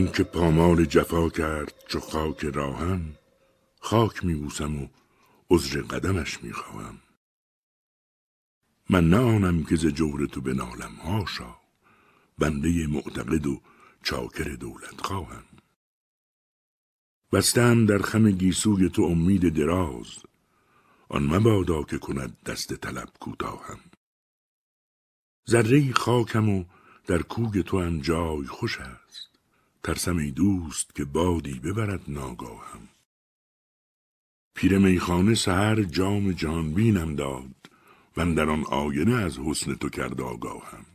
آنکه پامال جفا کرد چو خاک راهم خاک میبوسم و عذر قدمش می‌خواهم. من نه آنم که ز جور تو بنالم هاشا بنده معتقد و چاکر دولت خواهم. بستم در خم گیسوی تو امید دراز آن مبادا که کند دست طلب کوتاهم. ذره خاکم و در کوگ تو هم جای خوش است. ترسم ای دوست که بادی ببرد ناگاهم. پیر میخانه سهر جام جانبینم داد و در آن آینه از حسن تو کرد آگاهم.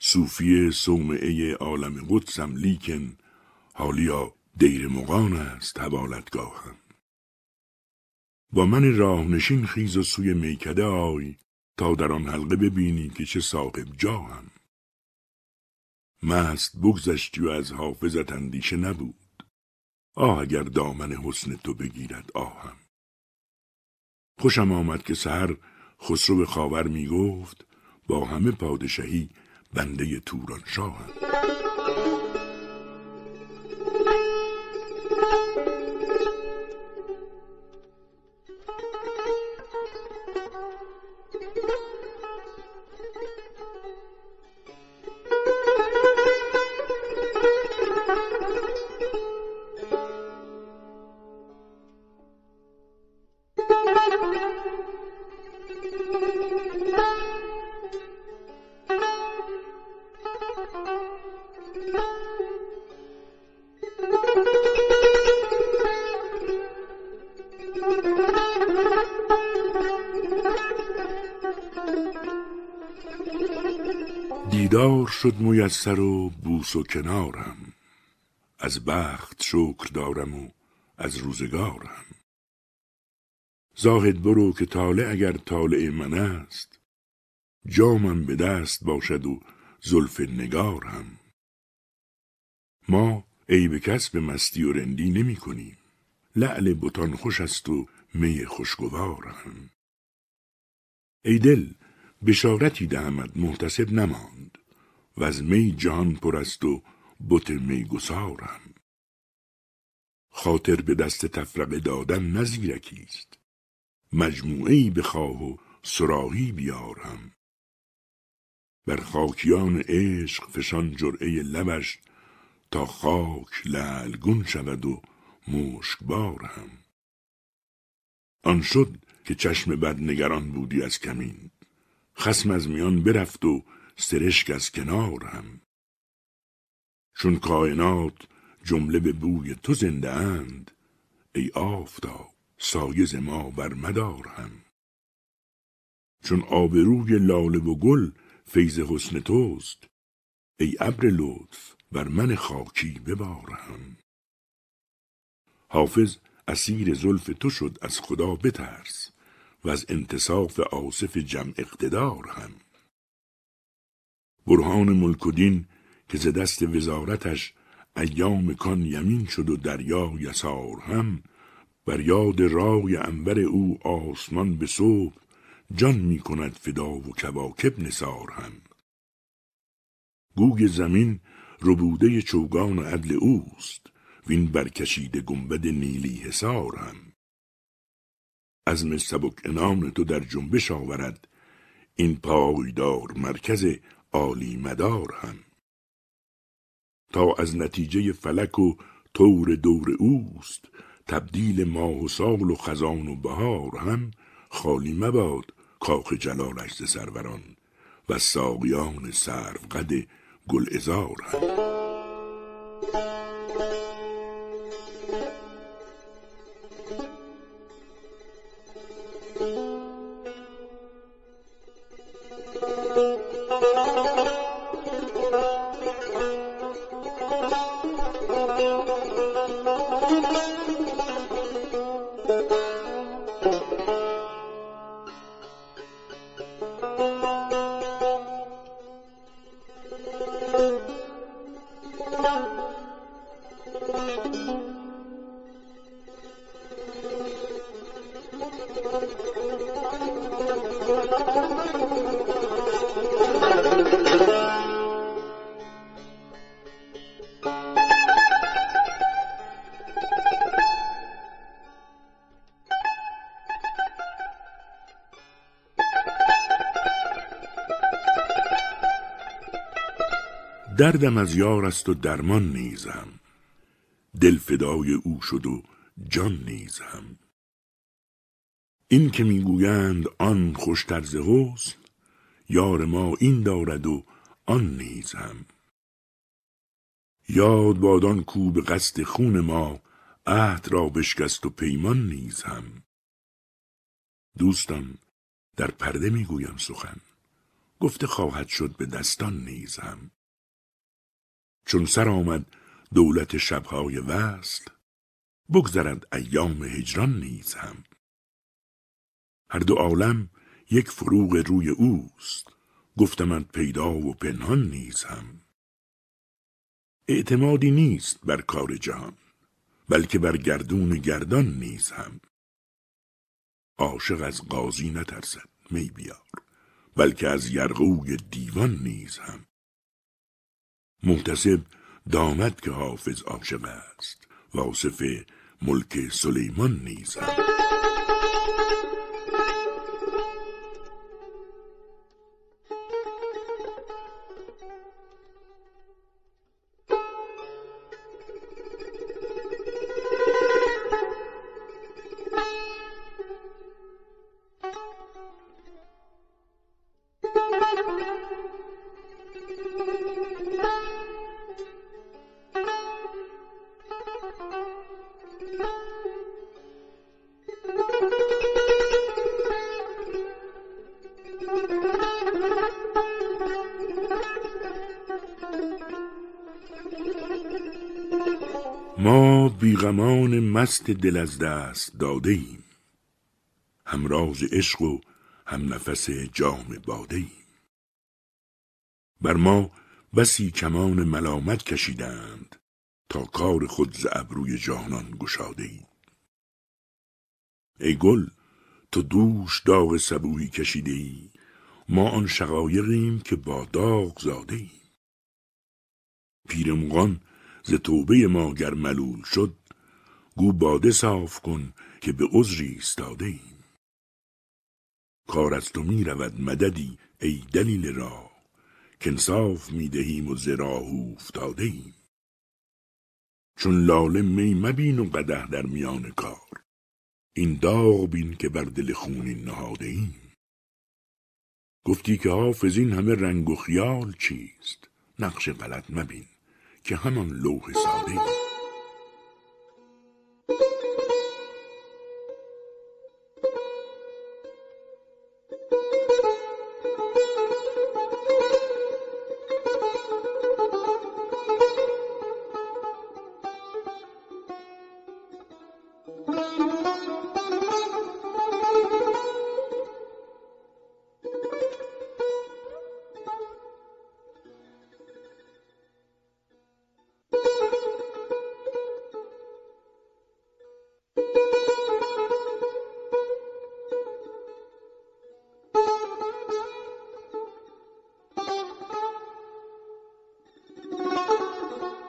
صوفی صومعه عالم قدسم لیکن حالیا دیر مقان است حوالتگاهم. با من راهنشین خیز و سوی میکده آی تا در آن حلقه ببینی که چه صاحب جاهم. مست بگذشتی و از حافظت اندیشه نبود. آه اگر دامن حسن تو بگیرد آهم. خوشم آمد که سهر خسرو خاور می گفت با همه پادشهی بنده توران شاهم دیدار شد میسر و بوس و کنارم. از بخت شکر دارم و از روزگارم. زاهد برو که طالع اگر طالع من است جامم به دست باشد و زلف نگارم. ما عیب کس به مستی و رندی نمی کنیم. لعل بتان خوش است و می خوشگوارم. ای دل بشارتی دهمت محتسب نماند. و از می جهان پر است و بت می گسارم. خاطر به دست تفرقه دادن نزیرکی است. مجموعه بخواه و سراحی بیارم. بر خاکیان عشق فشان جرعه لبش تا خاک لعلگون شود و مشک بارم. آن شد که چشم بد نگران بودی از کمین. خسم از میان برفت و سرشک از کنارم چون کائنات جمله به بوی تو زنده اند ای آفتاب سایز ما بر مدارم چون آبروی لاله و گل فیض حسن توست ای ابر لطف بر من خاکی ببارم حافظ اسیر زلف تو شد از خدا بترس و از انتصاف آصف جمع اقتدار هم. برهان ملک و دین که ز دست وزارتش ایام کان یمین شد و دریا یسار هم. بر یاد رای انبر او آسمان به صبح جان می کند فدا و کواکب نثار هم. گوگ زمین ربوده چوگان عدل اوست وین برکشیده گنبد نیلی حصار هم. عزم سبک انان تو در جنبش آورد این پایدار مرکز عالی مدار هم. تا از نتیجه فلک و طور دور اوست تبدیل ماه و سال و خزان و بهار هم خالی مباد کاخ جلالش سروران و ساقیان سرو گل ازار هم. دردم از یار است و درمان نیزم. دل فدای او شد و جان نیزم. این که می‌گویند آن خوش طرز حسن یار ما این دارد و آن نیزم یاد بادان کو به قصد خون ما عهد را بشکست و پیمان نیزم دوستان در پرده می‌گویم سخن گفته خواهد شد به دستان نیزم چون سر آمد دولت شبهای وصل بگذرد ایام هجران نیز هم. هر دو عالم یک فروغ روی اوست. گفتمند پیدا و پنهان نیز هم. اعتمادی نیست بر کار جهان بلکه بر گردون گردان نیز هم. عاشق از قاضی نترسد می بیار بلکه از یرغوی دیوان نیز هم. محتسب دامد که حافظ عاشق است واصف ملک سلیمان نیز ما بیغمان مست دل از دست داده ایم همراز عشق و هم نفس جام باده ایم. بر ما بسی کمان ملامت کشیدند تا کار خود ز ابروی جانان گشاده ایم. ای گل تو دوش داغ سبویی کشیده ای. ما آن شقایقیم که با داغ زاده ایم. پیرمغان ز توبه ما گر ملول شد گو باده صاف کن که به عذری ایستاده ایم. کار از تو می رود مددی ای دلیل را که انصاف می دهیم و ز راه افتاده ایم. چون لاله می مبین و قده در میان کار. این داغ بین که بر دل خونین نهاده ایم. گفتی که حافظ این همه رنگ و خیال چیست؟ نقش غلط مبین که همان لوح ساده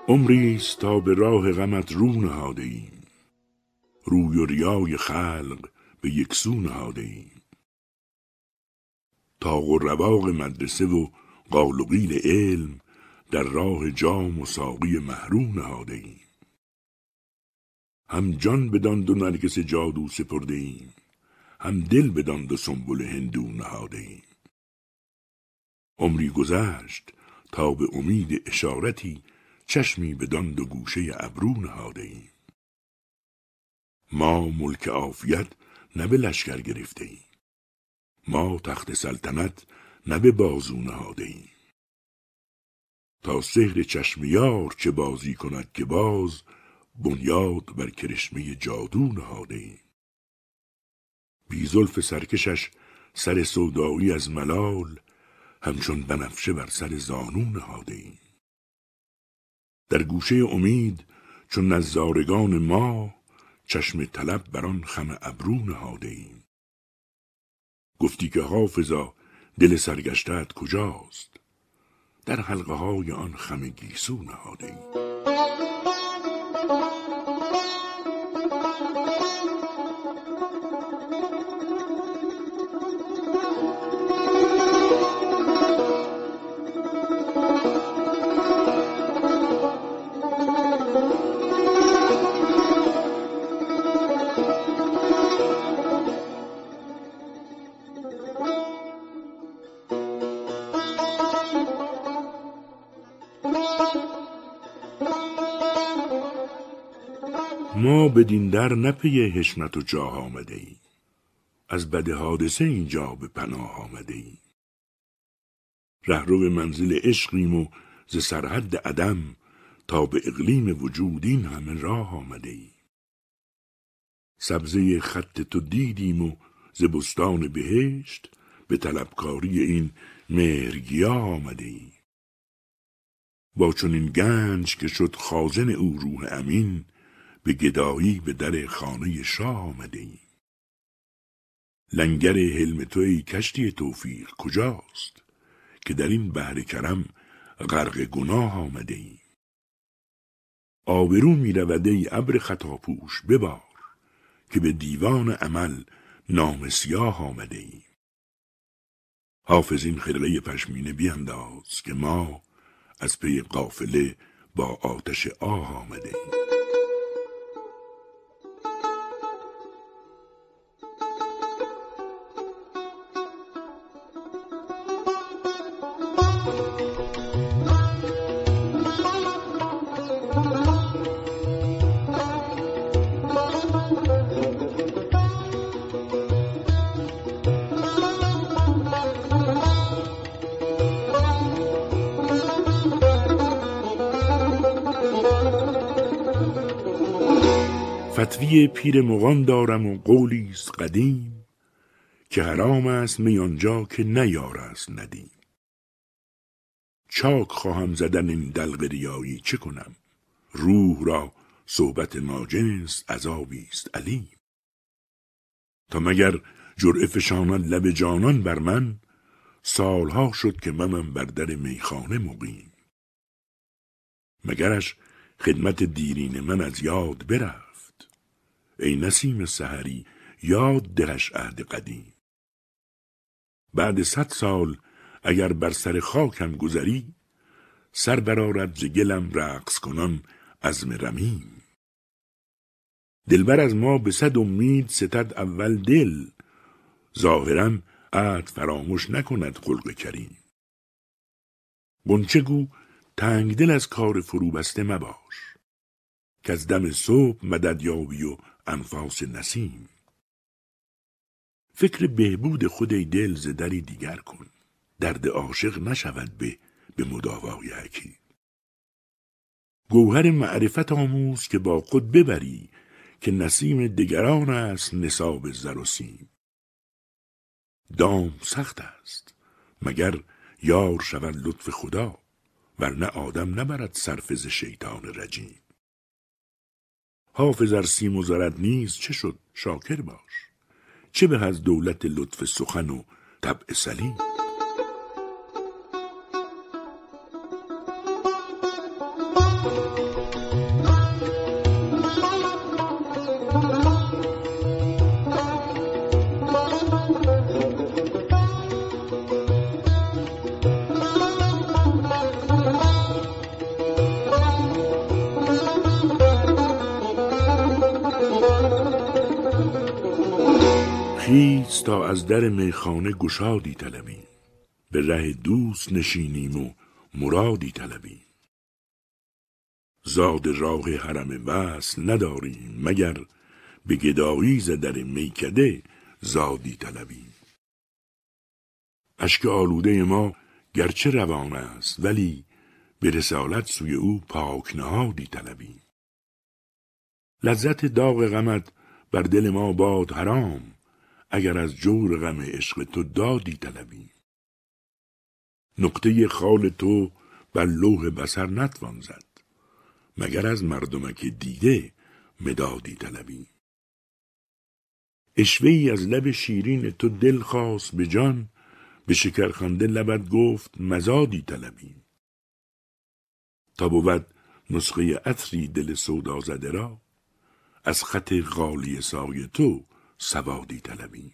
عمری است تا به راه غمت رو نهاده ایم روی و ریای خلق به یک سو نهاده ایم رواق مدرسه و قال علم در راه جام و ساقی محرو نهاده ایم هم جان بدان دو نرگس جادو سپرده ایم هم دل بدان دو سنبل هندو نهاده ایم عمری گذشت تا به امید اشارتی چشمی بدان دو گوشه ابرو نهاده ایم ما ملک عافیت نه به لشکر گرفته ایم ما تخت سلطنت نه به بازو نهاده ایم تا سحر چشم یار چه بازی کند که باز بنیاد بر کرشمه جادو نهاده ایم بی زلف سرکشش سر سودایی از ملال همچون بنفشه بر سر زانو نهاده ایم در گوشه امید چون نزارگان ما چشم طلب بر آن خم ابرو نهاده ایم گفتی که حافظا دل سرگشتت کجاست؟ در حلقه های آن خم گیسو نهاده ایم ما بدین در نپی حشمت و جاه آمده ایم. از بد حادثه اینجا به پناه آمده ایم. رهرو منزل عشقیم و ز سرحد عدم تا به اقلیم وجود این همه راه آمده ایم. سبزه خط تو دیدیم و ز بستان بهشت به طلبکاری این مهرگیا آمده ایم. با چنین گنج که شد خازن او روح امین به گدایی به در خانه شاه آمده ایم. لنگر حلم توی کشتی توفیق کجاست که در این بحر کرم غرق گناه آمده ایم. آبرو می رود ای ابر خطاپوش ببار که به دیوان عمل نام سیاه آمده ایم. حافظ این خرقه پشمینه بیانداز که ما از پی قافله با آتش آه آمده ایم. فتوی پیر مغان دارم و قولی است قدیم که حرام است می آنجا که نیار است ندیم. چاک خواهم زدن این دلق ریایی چه کنم؟ روح را صحبت ناجنس عذابی است علیم. تا مگر جرعه فشاند لب جانان بر من سالها شد که منم بر در میخانه مقیم. مگرش خدمت دیرین من از یاد برفت. ای نسیم سحری یاد دلش عهد قدیم. بعد صد سال اگر بر سر خاکم گذری سر برارد ز گلم رقص کنان عزم رمیم. دلبر از ما به صد امید ستد اول دل ظاهرا عهد فراموش نکند خلق کریم. گنچه گو تنگ دل از کار فرو بسته مباش. که از دم صبح مدد یابی و انفاس نسیم. فکر بهبود خود دل ز دری دیگر کن. درد عاشق نشود به به مداوای حکیم گوهر معرفت آموز که با خود ببری که نسیم دگران است نصاب زر و سیم. دام سخت است مگر یار شود لطف خدا ورنه آدم نبرد صرف شیطان رجیم. حافظ ار سیم و زرد نیست چه شد؟ شاکر باش. چه به از دولت لطف سخن و طبع سلیم؟ تا از در میخانه گشادی طلبیم. به ره دوست نشینیم و مرادی طلبیم. زاد راه حرم وصل نداریم مگر به گدایی ز در میکده زادی طلبیم. اشک آلوده ما گرچه روان است ولی به رسالت سوی او پاک نهادی طلبیم. لذت داغ غمت بر دل ما باد حرام اگر از جور غم عشق تو دادی طلبیم نقطه خال تو بر لوح بسر نتوان زد مگر از مردمک دیده مدادی طلبیم اشوه ای از لب شیرین تو دل خواست به جان به شکرخنده لبت گفت مزادی طلبیم تا بود نسخه عطری دل سودا زده را از خط غالی سای تو سوادی طلبیم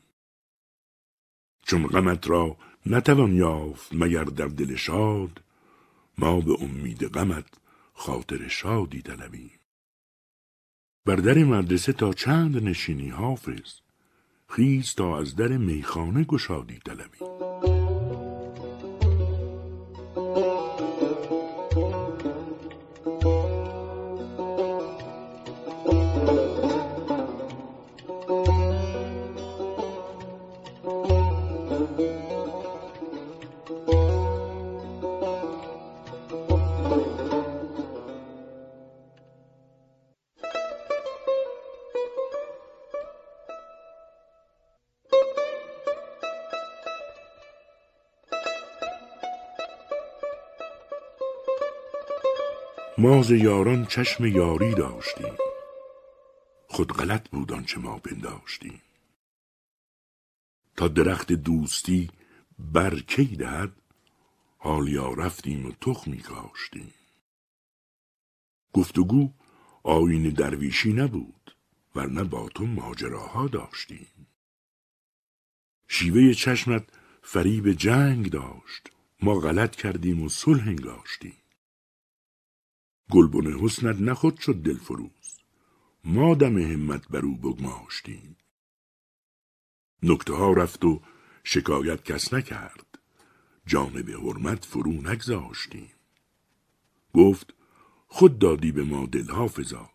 چون غمت را نتوان یافت مگر در دل شاد ما به امید غمت خاطر شادی طلبیم. بر در مدرسه تا چند نشینی حافظ خیز تا از در میخانه گشادی طلبیم. ما ز یاران چشم یاری داشتیم. خود غلط بود آنچه ما پنداشتیم. تا درخت دوستی برکی دهد حالیا رفتیم و تخمی کاشتیم گفتگو آین درویشی نبود ورنه با تو ماجراها داشتیم. شیوه چشمت فریب جنگ داشت ما غلط کردیم و صلح انگاشتیم. گلبن حسنت نخود شد دلفروز. ما دم همت بر او بگماشتیم. نکته ها رفت و شکایت کس نکرد. جانب حرمت فرو نگذاشتیم. گفت خود دادی به ما دل حافظا.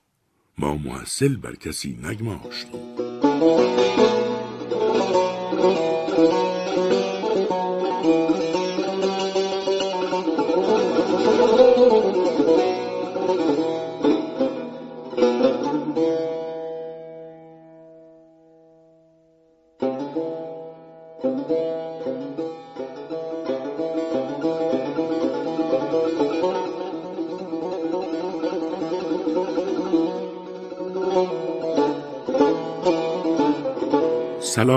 ما محصل بر کسی نگماشتیم.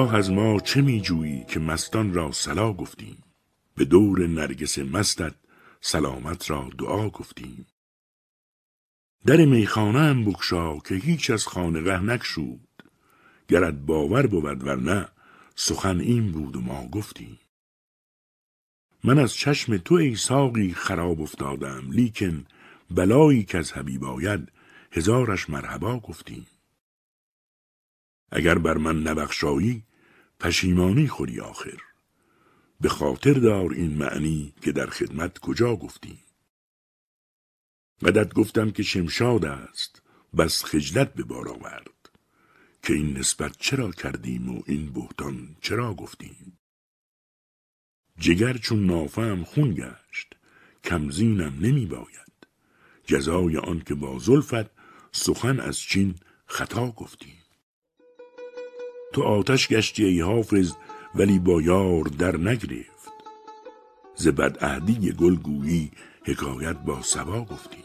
صلاح از ما چه می جویی که مستان را سلا گفتیم؟ به دور نرگس مستت سلامت را دعا گفتیم. در میخانه هم بکشا که هیچ از خانقه نکشود گرد باور بود ورنه سخن این بود و ما گفتیم. من از چشم تو ای ساقی خراب افتادم لیکن بلایی که از حبیب آید هزارش مرحبا گفتیم. اگر بر من نبخشایی پشیمانی خوری آخر. به خاطر دار این معنی که در خدمت کجا گفتیم قدت گفتم که شمشاد است بس خجلت به بار آورد. که این نسبت چرا کردیم و این بهتان چرا گفتیم؟ جگر چون نافم خون گشت کمزینم نمی باید. جزای آن که با زلفت سخن از چین خطا گفتیم تو آتش گشتی ای حافظ ولی با یار در نگرفت. ز بدعهدی گل گویی حکایت با سبا گفتی.